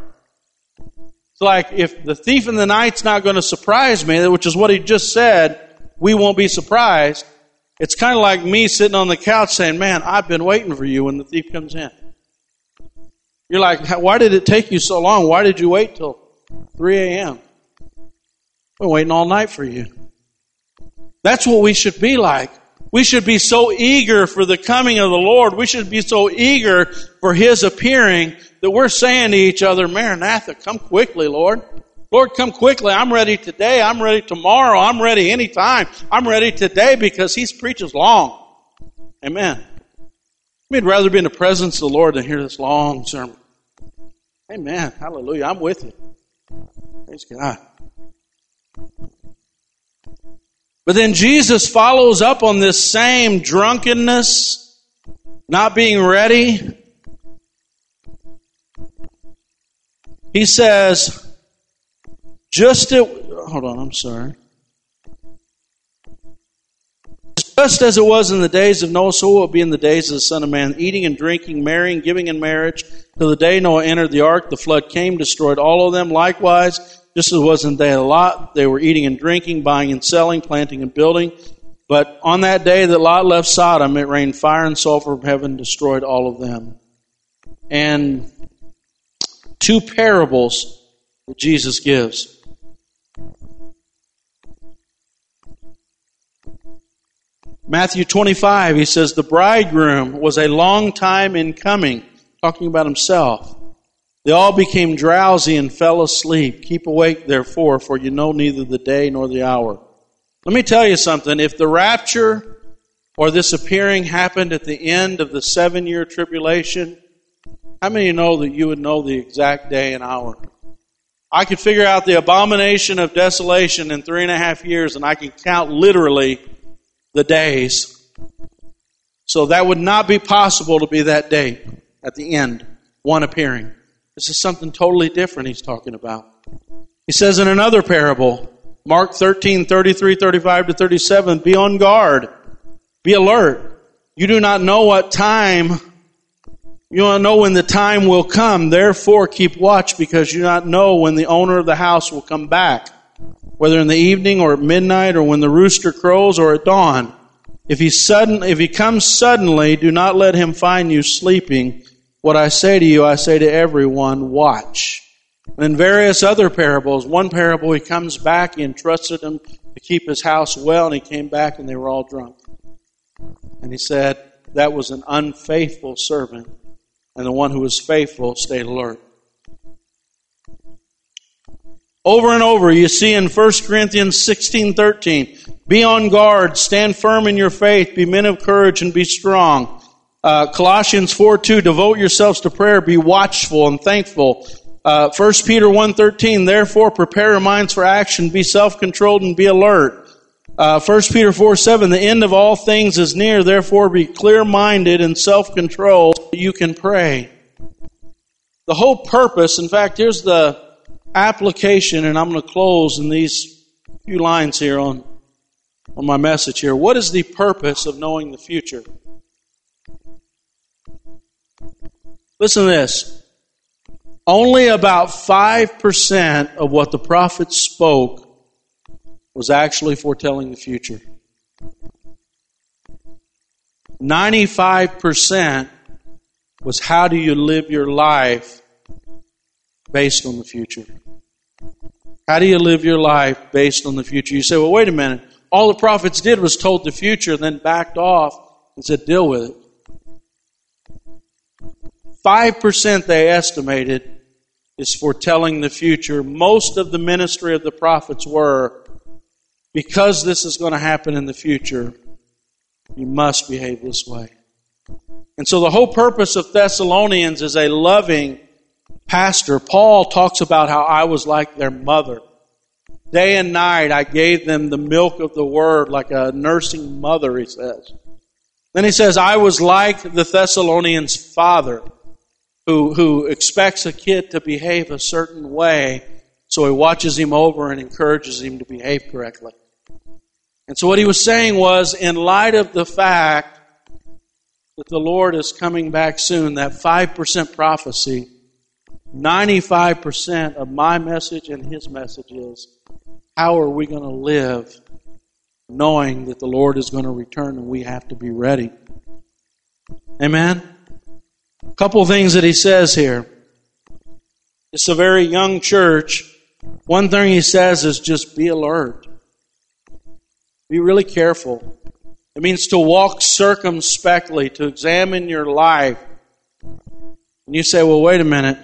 It's like if the thief in the night's not going to surprise me, which is what he just said, we won't be surprised. It's kind of like me sitting on the couch saying, Man, I've been waiting for you when the thief comes in. You're like, Why did it take you so long? Why did you wait till 3 a.m.? We're waiting all night for you. That's what we should be like. We should be so eager for the coming of the Lord. We should be so eager for His appearing that we're saying to each other, Maranatha, come quickly, Lord. Lord, come quickly. I'm ready today. I'm ready tomorrow. I'm ready anytime. I'm ready today because He preaches long. Amen. We'd rather be in the presence of the Lord than hear this long sermon. Amen. Hallelujah. I'm with you. Praise God. But then Jesus follows up on this same drunkenness, not being ready. He says, just at, hold on, I'm sorry. Just as it was in the days of Noah, so will it be in the days of the Son of Man, eating and drinking, marrying, giving in marriage, till the day Noah entered the ark, the flood came, destroyed all of them. Likewise, just as it was in the of Lot, they were eating and drinking, buying and selling, planting and building. But on that day that Lot left Sodom, it rained fire and sulfur from heaven, destroyed all of them. And two parables that Jesus gives. Matthew 25, he says, The bridegroom was a long time in coming, talking about himself. They all became drowsy and fell asleep. Keep awake, therefore, for you know neither the day nor the hour. Let me tell you something. If the rapture or this appearing happened at the end of the seven year tribulation, how many know that you would know the exact day and hour? I could figure out the abomination of desolation in three and a half years, and I can count literally the days. So that would not be possible to be that day at the end, one appearing. This is something totally different he's talking about. He says in another parable, Mark 13, 33, 35 to 37, be on guard, be alert. You do not know what time, you don't know when the time will come. Therefore, keep watch because you do not know when the owner of the house will come back, whether in the evening or at midnight or when the rooster crows or at dawn. If he sudden, if he comes suddenly, do not let him find you sleeping. What I say to you, I say to everyone, watch. And in various other parables, one parable, he comes back, he entrusted them to keep his house well, and he came back and they were all drunk. And he said, that was an unfaithful servant, and the one who was faithful stayed alert. Over and over, you see in 1 Corinthians 16 13, be on guard, stand firm in your faith, be men of courage, and be strong. Uh, Colossians 4 2, devote yourselves to prayer, be watchful and thankful. Uh, 1 Peter 1.13, therefore prepare your minds for action, be self-controlled and be alert. Uh, 1 Peter 4 7, the end of all things is near, therefore be clear-minded and self-controlled so you can pray. The whole purpose, in fact, here's the application, and I'm going to close in these few lines here on, on my message here. What is the purpose of knowing the future? Listen to this. Only about 5% of what the prophets spoke was actually foretelling the future. 95% was how do you live your life based on the future? How do you live your life based on the future? You say, well, wait a minute. All the prophets did was told the future, then backed off and said, deal with it. 5% they estimated is foretelling the future. Most of the ministry of the prophets were because this is going to happen in the future, you must behave this way. And so the whole purpose of Thessalonians is a loving pastor. Paul talks about how I was like their mother. Day and night I gave them the milk of the word like a nursing mother, he says. Then he says, I was like the Thessalonians' father who, who expects a kid to behave a certain way, so he watches him over and encourages him to behave correctly. And so what he was saying was, in light of the fact that the Lord is coming back soon, that 5% prophecy, 95% of my message and his message is, how are we going to live knowing that the Lord is going to return and we have to be ready? Amen? A couple things that he says here. It's a very young church. One thing he says is just be alert. Be really careful. It means to walk circumspectly, to examine your life. And you say, well, wait a minute.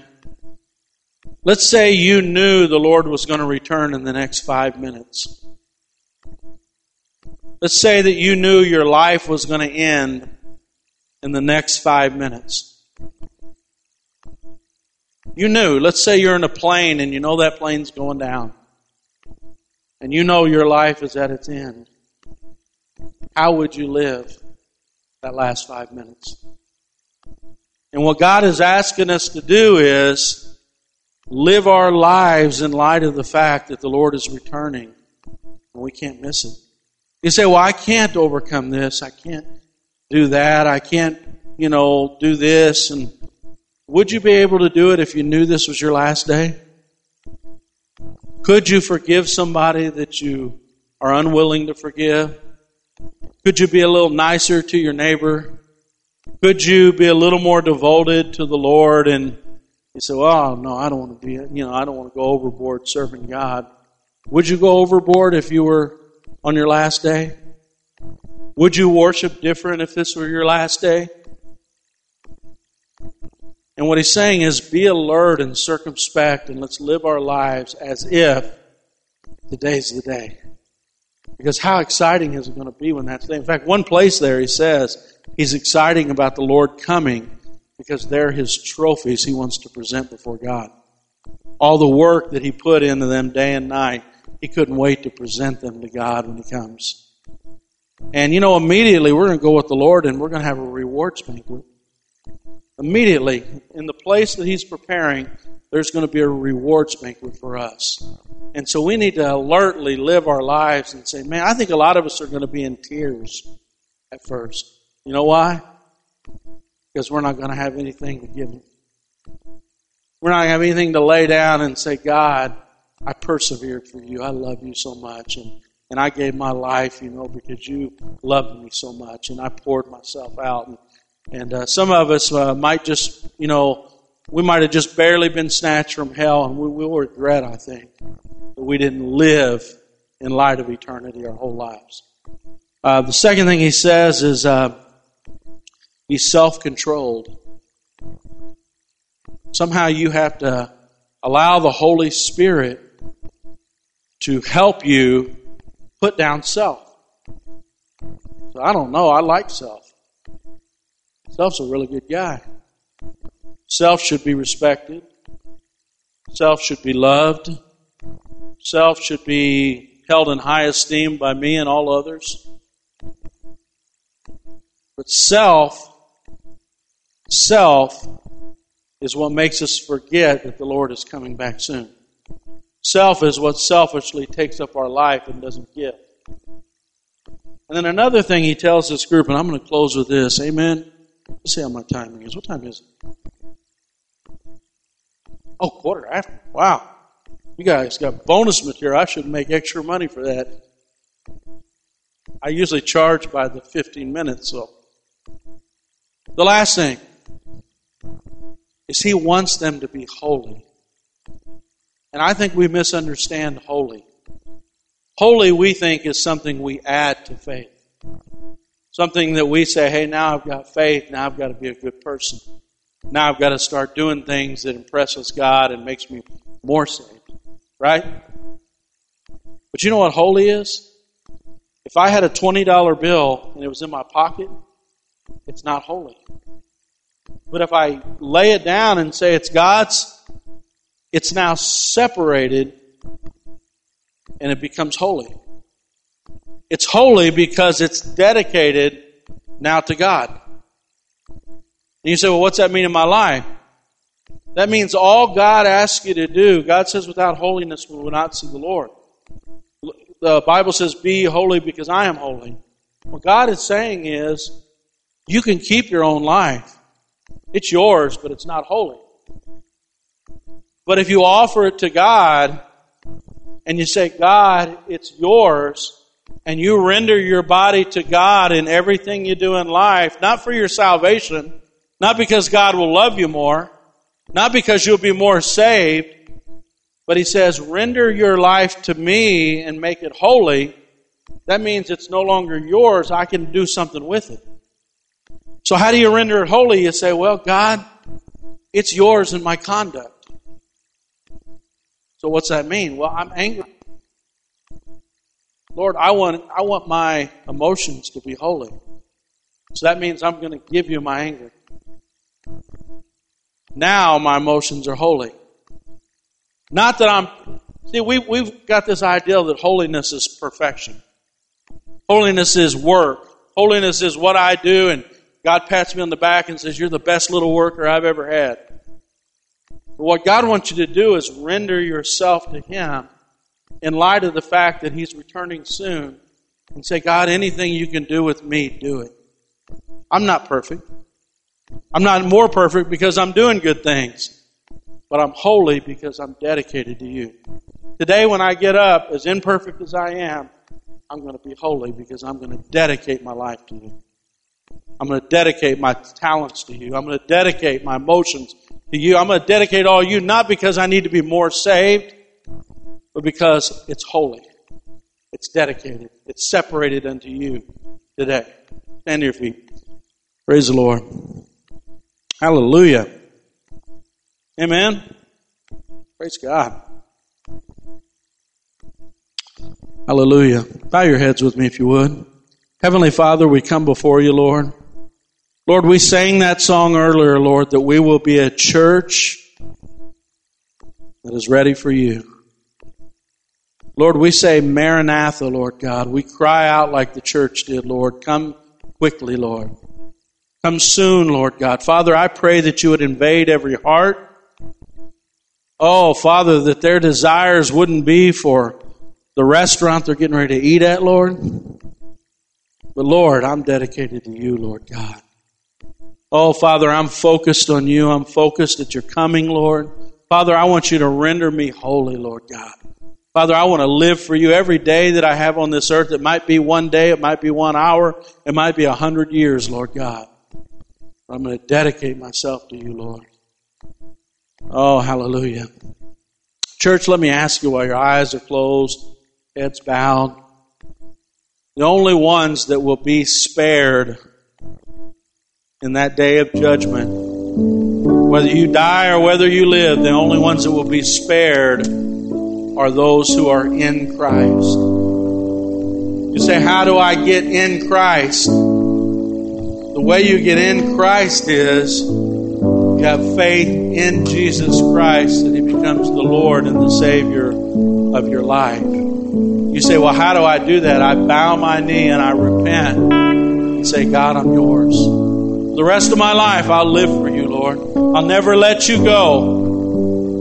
Let's say you knew the Lord was going to return in the next five minutes. Let's say that you knew your life was going to end in the next five minutes. You knew, let's say you're in a plane and you know that plane's going down. And you know your life is at its end. How would you live that last five minutes? And what God is asking us to do is live our lives in light of the fact that the Lord is returning and we can't miss it. You say, well, I can't overcome this. I can't do that. I can't, you know, do this. And would you be able to do it if you knew this was your last day? Could you forgive somebody that you are unwilling to forgive? Could you be a little nicer to your neighbor? Could you be a little more devoted to the Lord? And you say, well, no, I don't want to be, you know, I don't want to go overboard serving God. Would you go overboard if you were on your last day? Would you worship different if this were your last day? And what he's saying is be alert and circumspect and let's live our lives as if today's the day. Because how exciting is it going to be when that's the day? In fact, one place there he says he's exciting about the Lord coming because they're his trophies he wants to present before God. All the work that he put into them day and night, he couldn't wait to present them to God when he comes. And you know, immediately we're going to go with the Lord and we're going to have a rewards banquet. Immediately, in the place that He's preparing, there's going to be a rewards banquet for us. And so we need to alertly live our lives and say, man, I think a lot of us are going to be in tears at first. You know why? Because we're not going to have anything to give. We're not going to have anything to lay down and say, God, I persevered for you. I love you so much. And, and I gave my life, you know, because you loved me so much. And I poured myself out. And and uh, some of us uh, might just, you know, we might have just barely been snatched from hell, and we will regret, I think, that we didn't live in light of eternity our whole lives. Uh, the second thing he says is uh, he's self controlled. Somehow you have to allow the Holy Spirit to help you put down self. So I don't know. I like self. Self's a really good guy. Self should be respected. Self should be loved. Self should be held in high esteem by me and all others. But self, self is what makes us forget that the Lord is coming back soon. Self is what selfishly takes up our life and doesn't give. And then another thing he tells this group, and I'm going to close with this. Amen. Let's see how my timing is. What time is it? Oh, quarter after. Wow. You guys got bonus material. I should make extra money for that. I usually charge by the 15 minutes, so. The last thing is he wants them to be holy. And I think we misunderstand holy. Holy, we think, is something we add to faith. Something that we say, hey, now I've got faith, now I've got to be a good person. Now I've got to start doing things that impresses God and makes me more saved. Right? But you know what holy is? If I had a $20 bill and it was in my pocket, it's not holy. But if I lay it down and say it's God's, it's now separated and it becomes holy. It's holy because it's dedicated now to God. And you say, well, what's that mean in my life? That means all God asks you to do, God says, without holiness we will not see the Lord. The Bible says, be holy because I am holy. What God is saying is, you can keep your own life. It's yours, but it's not holy. But if you offer it to God and you say, God, it's yours, and you render your body to God in everything you do in life, not for your salvation, not because God will love you more, not because you'll be more saved, but He says, render your life to me and make it holy. That means it's no longer yours. I can do something with it. So how do you render it holy? You say, well, God, it's yours in my conduct. So what's that mean? Well, I'm angry. Lord, I want, I want my emotions to be holy. So that means I'm going to give you my anger. Now my emotions are holy. Not that I'm, see, we, we've got this idea that holiness is perfection. Holiness is work. Holiness is what I do, and God pats me on the back and says, You're the best little worker I've ever had. But what God wants you to do is render yourself to Him in light of the fact that He's returning soon and say, God, anything you can do with me, do it. I'm not perfect. I'm not more perfect because I'm doing good things, but I'm holy because I'm dedicated to you. Today, when I get up, as imperfect as I am, I'm going to be holy because I'm going to dedicate my life to you. I'm going to dedicate my talents to you. I'm going to dedicate my emotions to you. I'm going to dedicate all you, not because I need to be more saved, but because it's holy. It's dedicated. It's separated unto you today. Stand to your feet. Praise the Lord. Hallelujah. Amen. Praise God. Hallelujah. Bow your heads with me if you would. Heavenly Father, we come before you, Lord. Lord, we sang that song earlier, Lord, that we will be a church that is ready for you. Lord, we say Maranatha, Lord God. We cry out like the church did, Lord. Come quickly, Lord. Come soon, Lord God. Father, I pray that you would invade every heart. Oh, Father, that their desires wouldn't be for the restaurant they're getting ready to eat at, Lord. But Lord, I'm dedicated to you, Lord God. Oh, Father, I'm focused on you. I'm focused that you're coming, Lord. Father, I want you to render me holy, Lord God. Father, I want to live for you every day that I have on this earth. It might be one day, it might be one hour, it might be a hundred years, Lord God. I'm going to dedicate myself to you, Lord. Oh, hallelujah. Church, let me ask you while your eyes are closed, heads bowed. The only ones that will be spared in that day of judgment, whether you die or whether you live, the only ones that will be spared are those who are in Christ. You say, How do I get in Christ? The way you get in Christ is you have faith in Jesus Christ that He becomes the Lord and the Savior of your life. You say, Well, how do I do that? I bow my knee and I repent and say, God, I'm yours. The rest of my life, I'll live for you, Lord. I'll never let you go.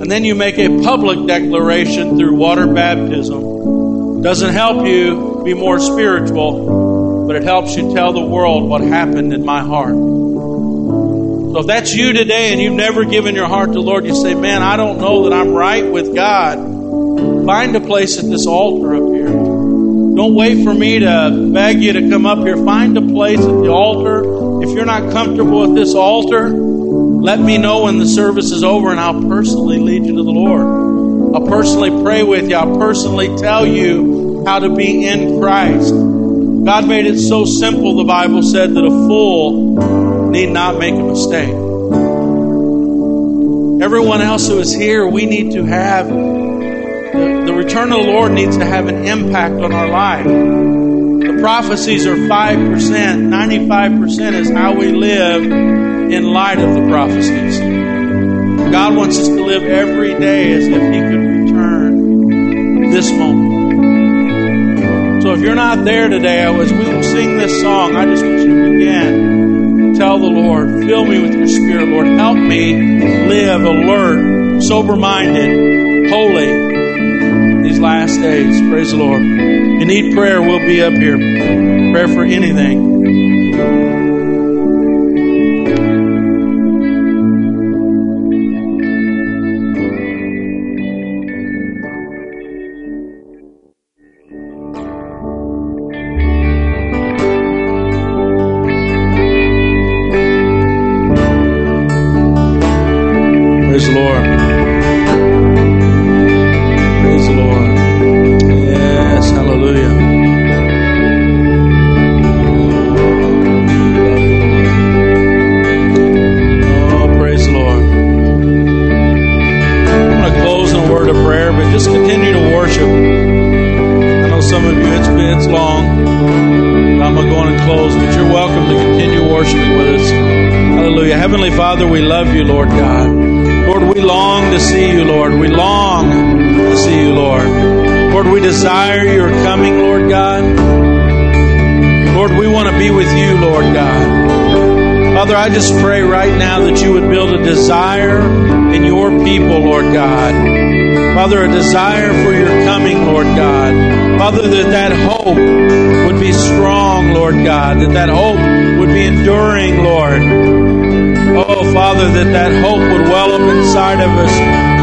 And then you make a public declaration through water baptism. Doesn't help you be more spiritual, but it helps you tell the world what happened in my heart. So if that's you today and you've never given your heart to the Lord, you say, Man, I don't know that I'm right with God. Find a place at this altar up here. Don't wait for me to beg you to come up here. Find a place at the altar. If you're not comfortable at this altar, let me know when the service is over and I'll personally lead you to the Lord. I'll personally pray with you. I'll personally tell you how to be in Christ. God made it so simple, the Bible said, that a fool need not make a mistake. Everyone else who is here, we need to have, the, return of the Lord needs to have an impact on our life. The prophecies are 5%, 95% is how we live in light of the prophecies. God wants us to live every day as if He could return this moment. So if you're not there today, as we will sing this song, I just want you to begin. Tell the Lord, fill me with your spirit, Lord. Help me live alert, sober minded, holy these last days. Praise the Lord. If you need prayer, we'll be up here. Prayer for anything. A desire for your coming, Lord God. Father, that that hope would be strong, Lord God. That that hope would be enduring, Lord. Oh, Father, that that hope would well up inside of us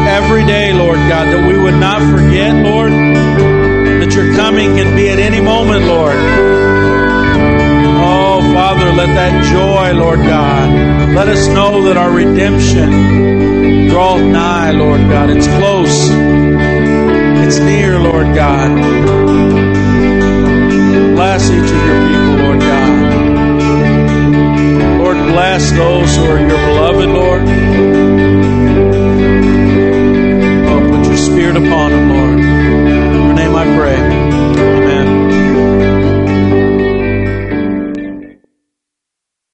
every day, Lord God, that we would not forget, Lord, that your coming can be at any moment, Lord. Oh, Father, let that joy, Lord God, let us know that our redemption draweth nigh, Lord God. It's close. It's near, Lord God. Bless each of your people, Lord God. Lord, bless those who are your beloved, Lord. Oh, put your spirit upon them, Lord.